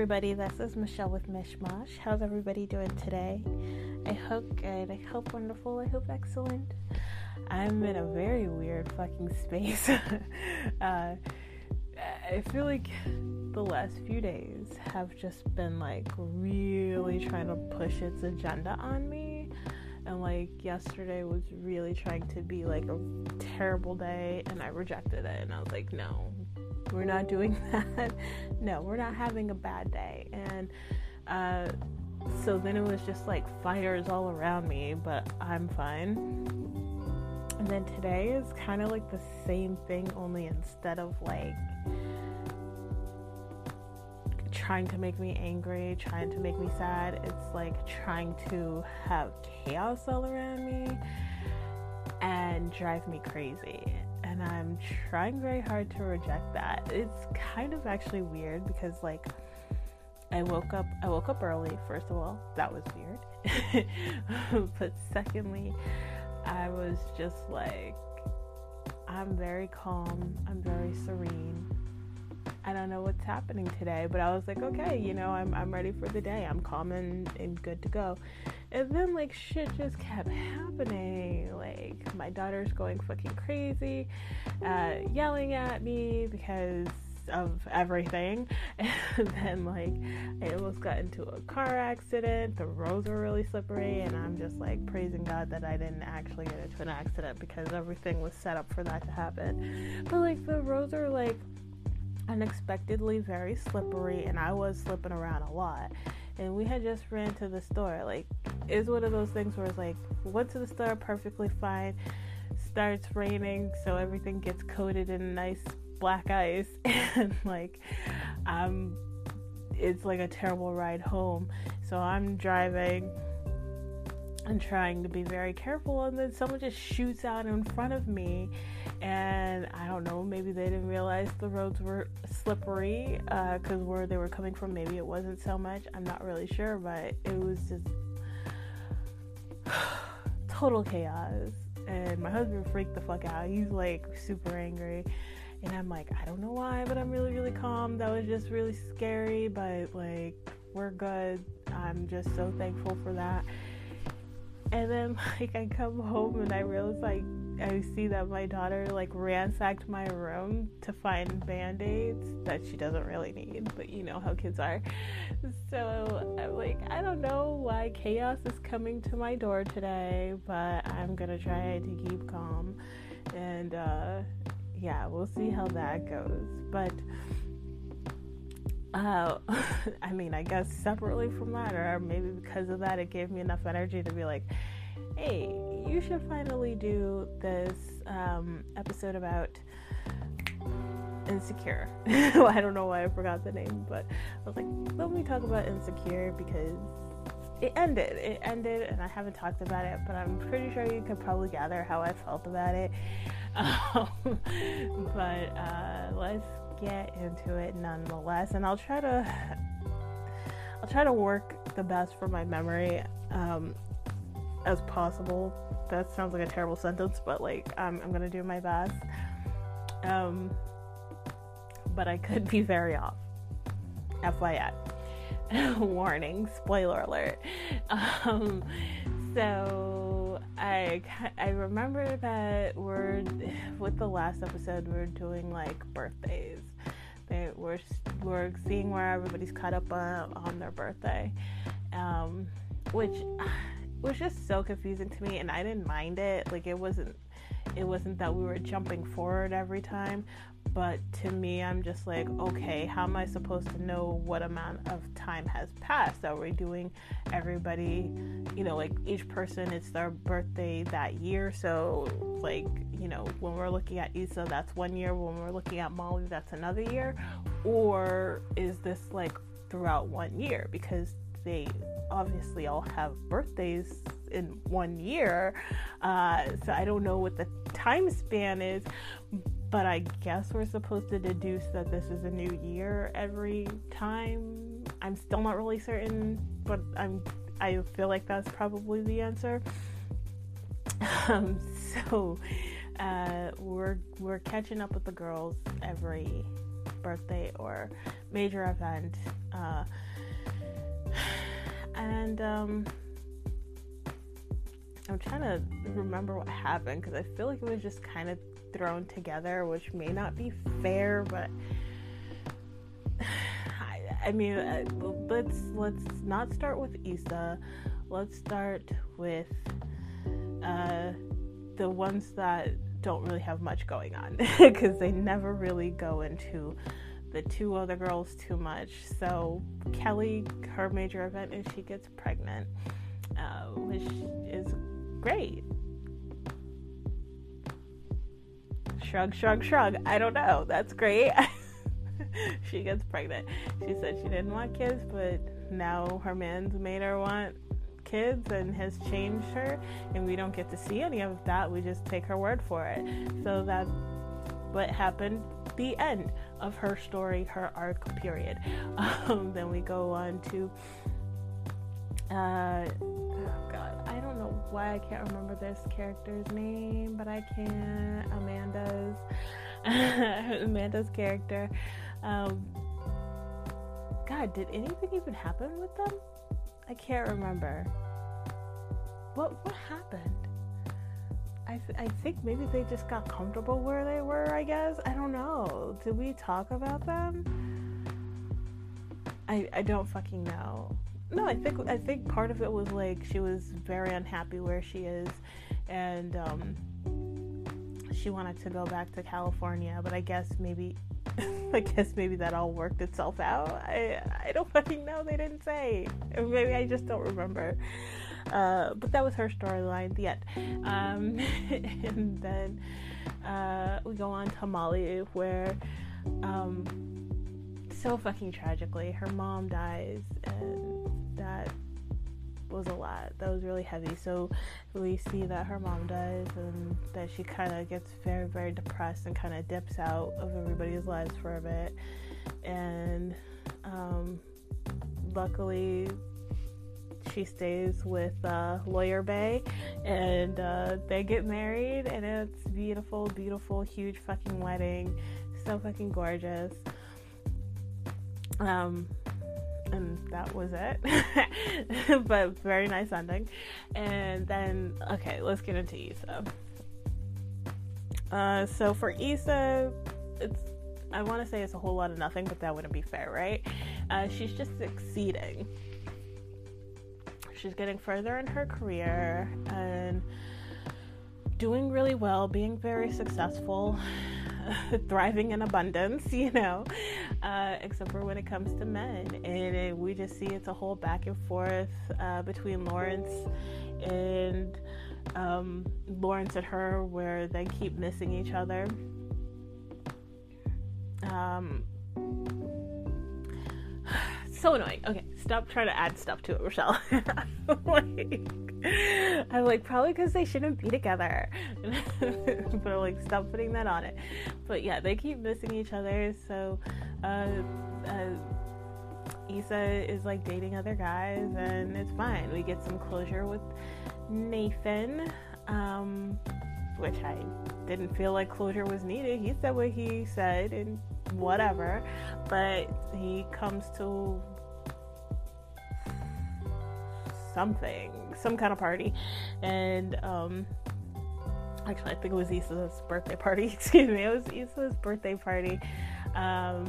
everybody. This is Michelle with Mishmash. How's everybody doing today? I hope good. I hope wonderful. I hope excellent. I'm in a very weird fucking space. uh, I feel like the last few days have just been like really trying to push its agenda on me. And like yesterday was really trying to be like a terrible day, and I rejected it. And I was like, no, we're not doing that. no, we're not having a bad day. And uh, so then it was just like fires all around me, but I'm fine. And then today is kind of like the same thing, only instead of like trying to make me angry, trying to make me sad, it's like trying to have chaos all around me and drive me crazy and I'm trying very hard to reject that. It's kind of actually weird because like I woke up I woke up early first of all. That was weird. but secondly, I was just like I'm very calm. I'm very serene. I don't know what's happening today, but I was like, okay, you know, I'm I'm ready for the day. I'm calm and, and good to go. And then like shit just kept happening. Like my daughter's going fucking crazy, uh, yelling at me because of everything. And then like I almost got into a car accident. The roads were really slippery and I'm just like praising God that I didn't actually get into an accident because everything was set up for that to happen. But like the roads are like unexpectedly very slippery and I was slipping around a lot and we had just ran to the store. Like, it's one of those things where it's like, went to the store perfectly fine, starts raining, so everything gets coated in nice black ice, and like, um, it's like a terrible ride home. So I'm driving and trying to be very careful, and then someone just shoots out in front of me and I don't know, maybe they didn't realize the roads were slippery because uh, where they were coming from, maybe it wasn't so much. I'm not really sure, but it was just total chaos. And my husband freaked the fuck out. He's like super angry. And I'm like, I don't know why, but I'm really, really calm. That was just really scary, but like, we're good. I'm just so thankful for that. And then, like, I come home and I realize, like, I see that my daughter like ransacked my room to find band-aids that she doesn't really need, but you know how kids are. So I'm like, I don't know why chaos is coming to my door today, but I'm gonna try to keep calm. And uh, yeah, we'll see how that goes. But uh, I mean, I guess separately from that, or maybe because of that, it gave me enough energy to be like, hey, you should finally do this um, episode about insecure. I don't know why I forgot the name, but I was like, let me talk about insecure because it ended. It ended, and I haven't talked about it, but I'm pretty sure you could probably gather how I felt about it. Um, but uh, let's get into it nonetheless, and I'll try to. I'll try to work the best for my memory. Um, as possible. That sounds like a terrible sentence, but like I'm I'm gonna do my best. Um, but I could be very off. FYI. Warning, spoiler alert. Um, so I I remember that we're with the last episode we're doing like birthdays. They, we're we're seeing where everybody's caught up on, on their birthday, um, which was just so confusing to me and I didn't mind it. Like it wasn't it wasn't that we were jumping forward every time, but to me I'm just like, okay, how am I supposed to know what amount of time has passed? Are we doing everybody, you know, like each person it's their birthday that year, so like, you know, when we're looking at Issa that's one year, when we're looking at Molly that's another year, or is this like throughout one year because they obviously all have birthdays in one year. Uh, so I don't know what the time span is, but I guess we're supposed to deduce that this is a new year every time. I'm still not really certain, but I'm I feel like that's probably the answer. Um, so uh, we're we're catching up with the girls every birthday or major event. Uh, and um, I'm trying to remember what happened because I feel like it was just kind of thrown together, which may not be fair, but I, I mean, uh, let's let's not start with Issa. Let's start with uh, the ones that don't really have much going on because they never really go into the two other girls too much. So Kelly, her major event is she gets pregnant, uh, which is great. Shrug, shrug, shrug. I don't know. That's great. she gets pregnant. She said she didn't want kids, but now her man's made her want kids and has changed her, and we don't get to see any of that. We just take her word for it. So that's what happened. The end of her story, her arc, period. Um, then we go on to. Uh, oh God, I don't know why I can't remember this character's name, but I can. Amanda's. Amanda's character. Um, God, did anything even happen with them? I can't remember. What what happened? I, th- I think maybe they just got comfortable where they were, I guess. I don't know. Did we talk about them? I, I don't fucking know. No, I think I think part of it was like she was very unhappy where she is and um, she wanted to go back to California, but I guess maybe I guess maybe that all worked itself out. I I don't fucking know. They didn't say. Maybe I just don't remember. Uh, but that was her storyline. End. Um, and then uh, we go on to Molly, where um, so fucking tragically, her mom dies, and that was a lot. That was really heavy. So we see that her mom dies and that she kind of gets very, very depressed and kind of dips out of everybody's lives for a bit. And um, luckily, she stays with uh, Lawyer Bae and uh, they get married, and it's beautiful, beautiful, huge fucking wedding. So fucking gorgeous. Um, and that was it. but very nice ending. And then, okay, let's get into Issa. Uh, so for Issa, it's I want to say it's a whole lot of nothing, but that wouldn't be fair, right? Uh, she's just succeeding. She's getting further in her career and doing really well, being very successful. thriving in abundance, you know, uh, except for when it comes to men. And we just see it's a whole back and forth uh, between Lawrence and um, Lawrence and her, where they keep missing each other. Um, so annoying. Okay, stop trying to add stuff to it, Rochelle. like, I'm like, probably because they shouldn't be together. but I'm like, stop putting that on it. But yeah, they keep missing each other. So, uh, uh, Issa is like dating other guys, and it's fine. We get some closure with Nathan, um, which I didn't feel like closure was needed. He said what he said, and whatever. But he comes to something, some kind of party, and um, actually, I think it was Issa's birthday party. Excuse me, it was Issa's birthday party. Um,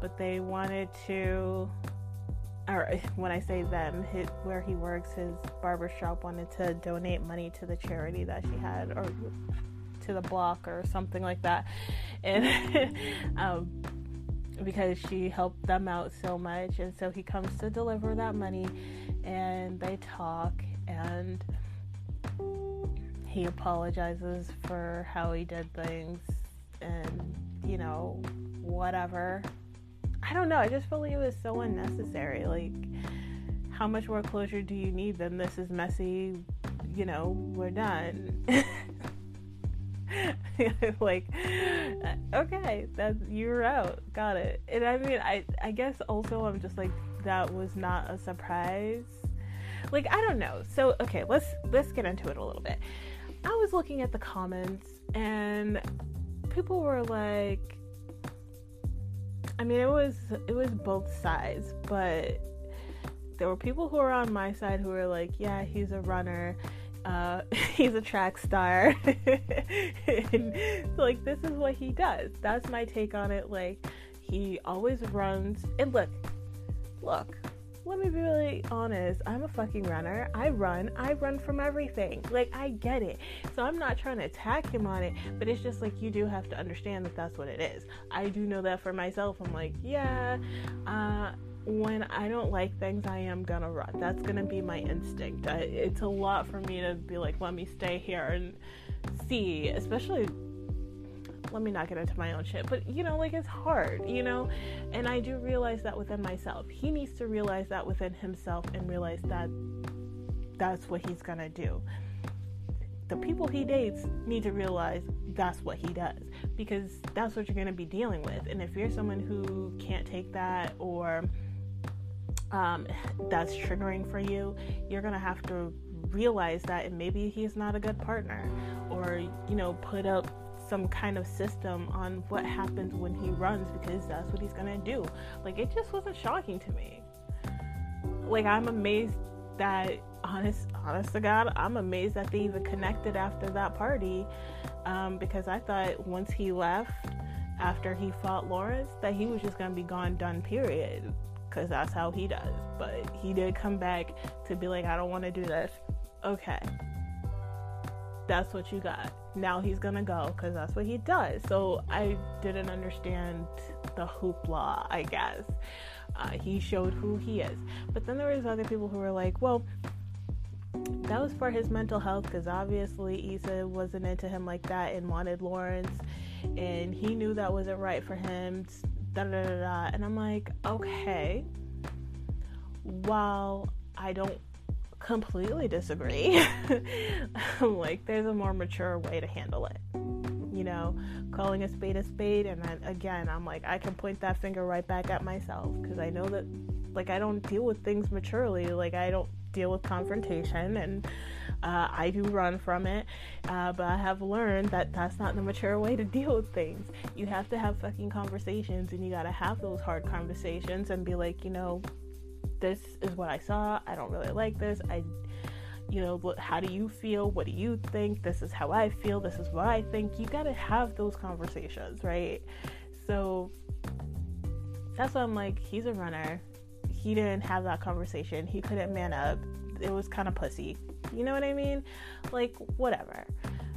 but they wanted to, or when I say them, his, where he works, his barber shop wanted to donate money to the charity that she had, or to the block, or something like that, and um, because she helped them out so much, and so he comes to deliver that money and they talk and he apologizes for how he did things and you know whatever. I don't know i just feel like it was so unnecessary. Like how much more closure do you need than this is messy you know we're done? Like okay that you're out got it. And i mean i i guess also i'm just like that was not a surprise like I don't know. So okay, let's let's get into it a little bit. I was looking at the comments and people were like I mean, it was it was both sides, but there were people who were on my side who were like, "Yeah, he's a runner." Uh, he's a track star. and, like, this is what he does. That's my take on it. Like, he always runs. And look, look, let me be really honest. I'm a fucking runner. I run. I run from everything. Like, I get it. So I'm not trying to attack him on it, but it's just like you do have to understand that that's what it is. I do know that for myself. I'm like, yeah, uh, when I don't like things, I am gonna run. That's gonna be my instinct. I, it's a lot for me to be like, let me stay here and see, especially let me not get into my own shit, but you know, like it's hard, you know? And I do realize that within myself. He needs to realize that within himself and realize that that's what he's gonna do. The people he dates need to realize that's what he does because that's what you're gonna be dealing with. And if you're someone who can't take that or um, that's triggering for you, you're gonna have to realize that and maybe he's not a good partner or you know put up some kind of system on what happens when he runs because that's what he's gonna do. Like it just wasn't shocking to me. Like I'm amazed that honest honest to God, I'm amazed that they even connected after that party. Um, because I thought once he left after he fought Lawrence that he was just gonna be gone done period. Cause that's how he does. But he did come back to be like, I don't wanna do this. Okay. That's what you got now he's gonna go because that's what he does. So I didn't understand the hoopla, I guess. Uh, he showed who he is. But then there was other people who were like, well, that was for his mental health because obviously Issa wasn't into him like that and wanted Lawrence, and he knew that wasn't right for him. Da, da, da, da. And I'm like, okay. While I don't completely disagree. I'm like, there's a more mature way to handle it. You know, calling a spade a spade. And then again, I'm like, I can point that finger right back at myself because I know that, like, I don't deal with things maturely. Like, I don't deal with confrontation and uh, I do run from it. Uh, but I have learned that that's not the mature way to deal with things. You have to have fucking conversations and you gotta have those hard conversations and be like, you know, this is what I saw. I don't really like this. I, you know, how do you feel? What do you think? This is how I feel. This is what I think. You got to have those conversations, right? So that's why I'm like, he's a runner. He didn't have that conversation. He couldn't man up. It was kind of pussy. You know what I mean? Like, whatever.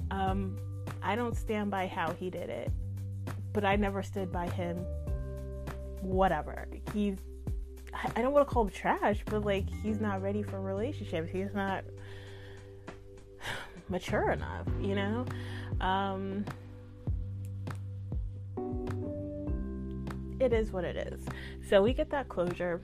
Um, I don't stand by how he did it, but I never stood by him. Whatever. He's I don't want to call him trash, but like he's not ready for relationships. He's not mature enough, you know? Um, it is what it is. So we get that closure.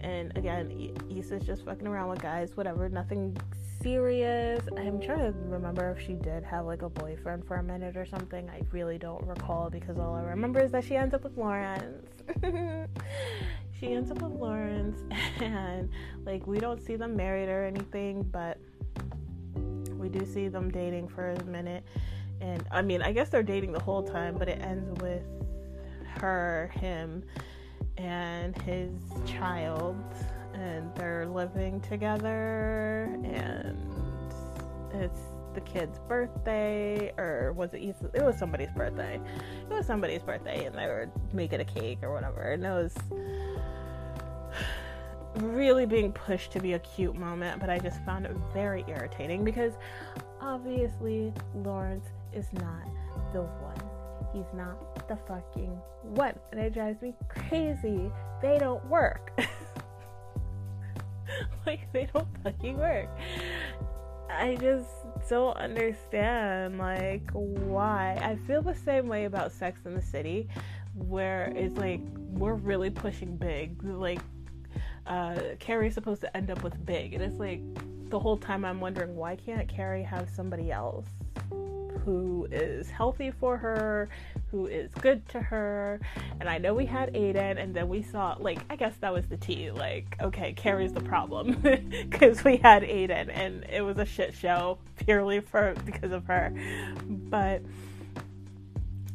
And again, Issa's just fucking around with guys, whatever, nothing serious. I'm trying to remember if she did have like a boyfriend for a minute or something. I really don't recall because all I remember is that she ends up with Lawrence. she ends up with Lawrence, and like we don't see them married or anything, but we do see them dating for a minute. And I mean, I guess they're dating the whole time, but it ends with her, him, and his child, and they're living together, and it's the kid's birthday, or was it? It was somebody's birthday. It was somebody's birthday, and they were making a cake or whatever, and it was really being pushed to be a cute moment, but I just found it very irritating because obviously Lawrence is not the one. He's not the fucking one. And it drives me crazy. They don't work. like, they don't fucking work. I just don't understand, like, why. I feel the same way about Sex in the City, where it's like, we're really pushing big. Like, uh, Carrie's supposed to end up with Big, and it's like the whole time I'm wondering why can't Carrie have somebody else who is healthy for her, who is good to her. And I know we had Aidan, and then we saw, like, I guess that was the tea. Like, okay, Carrie's the problem because we had Aidan, and it was a shit show purely for because of her. But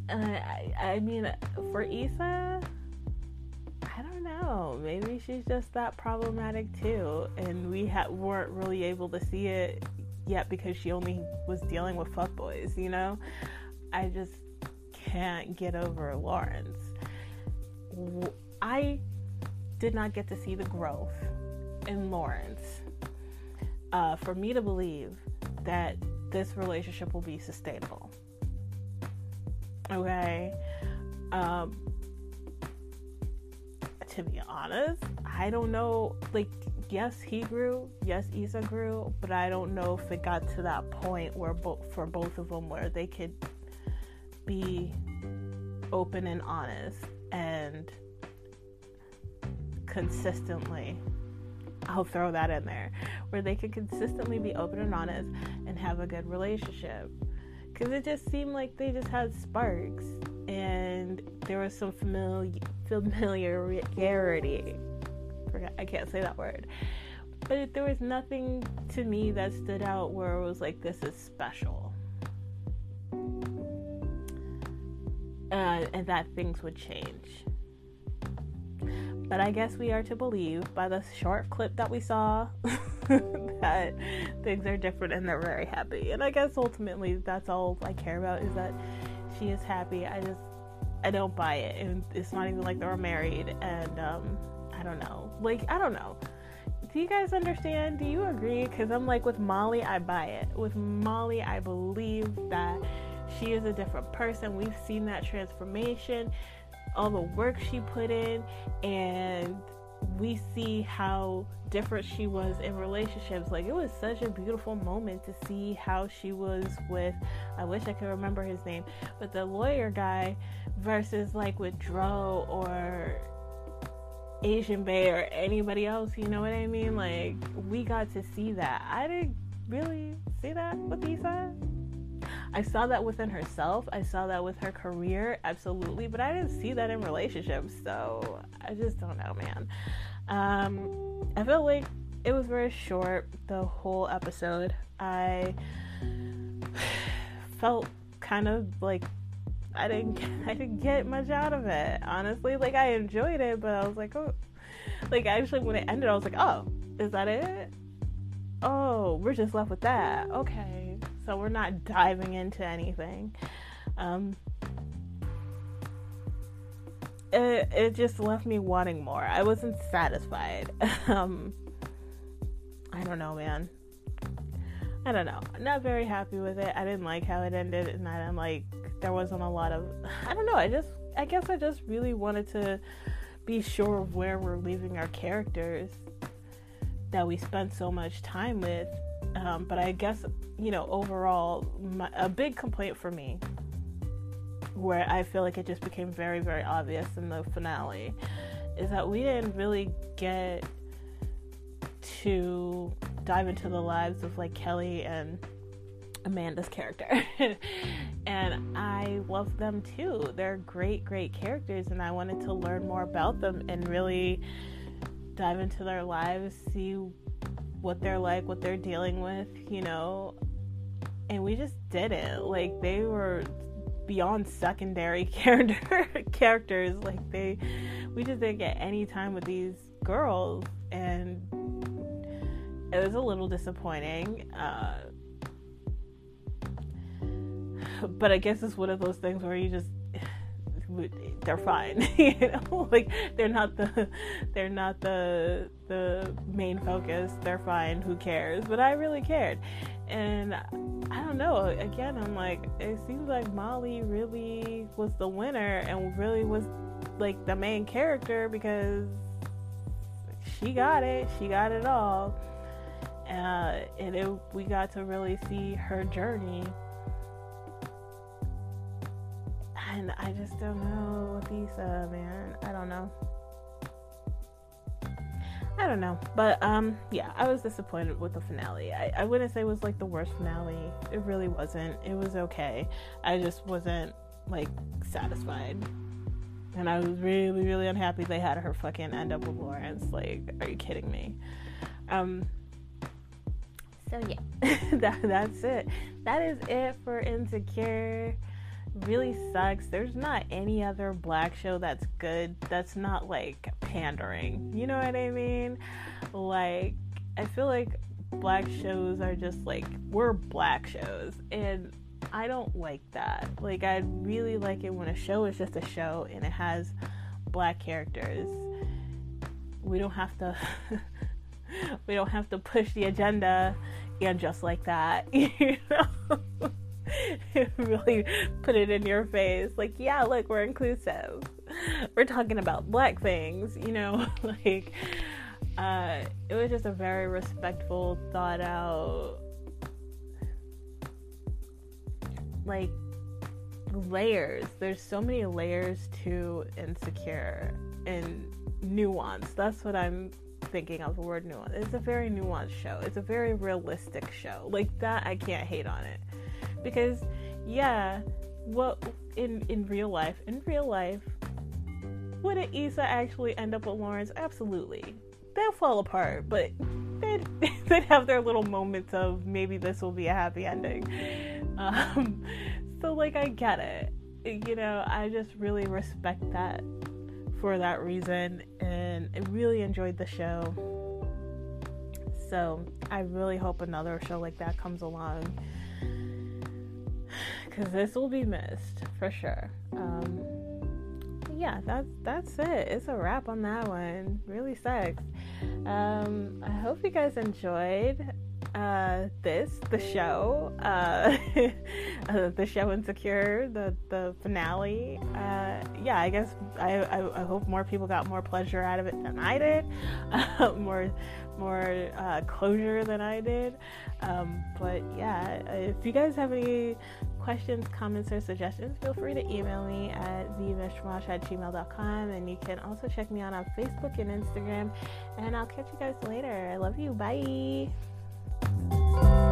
uh, I, I mean, for Issa, I don't know. Maybe she's just that problematic too, and we ha- weren't really able to see it yet because she only was dealing with fuckboys. You know, I just can't get over Lawrence. I did not get to see the growth in Lawrence uh, for me to believe that this relationship will be sustainable. Okay. Um, to be honest, I don't know. Like, yes, he grew. Yes, Issa grew, but I don't know if it got to that point where both for both of them where they could be open and honest and consistently I'll throw that in there where they could consistently be open and honest and have a good relationship because it just seemed like they just had sparks and there was some familiar familiarity I can't say that word but there was nothing to me that stood out where it was like this is special uh, and that things would change but I guess we are to believe by the short clip that we saw that things are different and they're very happy. And I guess ultimately that's all I care about is that she is happy. I just I don't buy it. And it's not even like they were married and um don't know. Like I don't know. Do you guys understand? Do you agree? Cuz I'm like with Molly I buy it. With Molly I believe that she is a different person. We've seen that transformation all the work she put in and we see how different she was in relationships. Like it was such a beautiful moment to see how she was with I wish I could remember his name, but the lawyer guy versus like with Dro or Asian Bae or anybody else, you know what I mean? Like we got to see that. I didn't really see that with Issa. I saw that within herself. I saw that with her career, absolutely, but I didn't see that in relationships. So I just don't know, man. Um, I felt like it was very short, the whole episode. I felt kind of like I didn't I didn't get much out of it. Honestly, like I enjoyed it, but I was like, oh, like actually when it ended, I was like, oh, is that it? Oh, we're just left with that. Okay so we're not diving into anything. Um, it, it just left me wanting more. I wasn't satisfied. um, I don't know, man. I don't know. I'm not very happy with it. I didn't like how it ended, and I didn't like there wasn't a lot of. I don't know. I just, I guess, I just really wanted to be sure of where we're leaving our characters that we spent so much time with um, but I guess, you know, overall, my, a big complaint for me, where I feel like it just became very, very obvious in the finale, is that we didn't really get to dive into the lives of like Kelly and Amanda's character. and I love them too. They're great, great characters, and I wanted to learn more about them and really dive into their lives, see what they're like, what they're dealing with, you know. And we just didn't. Like they were beyond secondary character characters. Like they we just didn't get any time with these girls and it was a little disappointing. Uh, but I guess it's one of those things where you just they're fine you know? Like they're not the they're not the the main focus. They're fine. Who cares? But i really cared. And i don't know. Again i'm like it seems like molly really was the winner and really was like the main character because she got it. She got it all uh, and it, we got to really see her journey and I just don't know Issa, man. I don't know. I don't know. But um yeah, I was disappointed with the finale. I, I wouldn't say it was like the worst finale. It really wasn't. It was okay. I just wasn't like satisfied. And I was really, really unhappy they had her fucking end up with Lawrence. Like, are you kidding me? Um so yeah, that, that's it. That is it for Insecure really sucks. There's not any other black show that's good that's not like pandering. You know what I mean? Like, I feel like black shows are just like, we're black shows. And I don't like that. Like, I really like it when a show is just a show and it has black characters. We don't have to. we don't have to push the agenda and just like that, you know. really put it in your face. Like yeah look we're inclusive. We're talking about black things you know? Like uh it was just a very respectful thought out like layers. There's so many layers to insecure and nuance. That's what i'm thinking of the word nuance. It's a very nuanced show. It's a very realistic show. Like that i can't hate on it. Because yeah what in in real life in real life would Issa actually end up with Lawrence? Absolutely. They'll fall apart but they'd, they'd have their little moments of maybe this will be a happy ending. Um, so like i get it. You know i just really respect that for that reason and i really enjoyed the show so i really hope another show like that comes along because this will be missed for sure. Um, yeah, that's that's it. It's a wrap on that one. Really sucks. Um, I hope you guys enjoyed uh, this, the show, uh, uh, the show Insecure, the the finale. Uh, yeah, I guess I, I, I hope more people got more pleasure out of it than I did, more more uh, closure than I did. Um, but yeah, if you guys have any questions, comments, or suggestions, feel free to email me at themishmash at gmail.com. And you can also check me out on Facebook and Instagram. And I'll catch you guys later. I love you. Bye. Música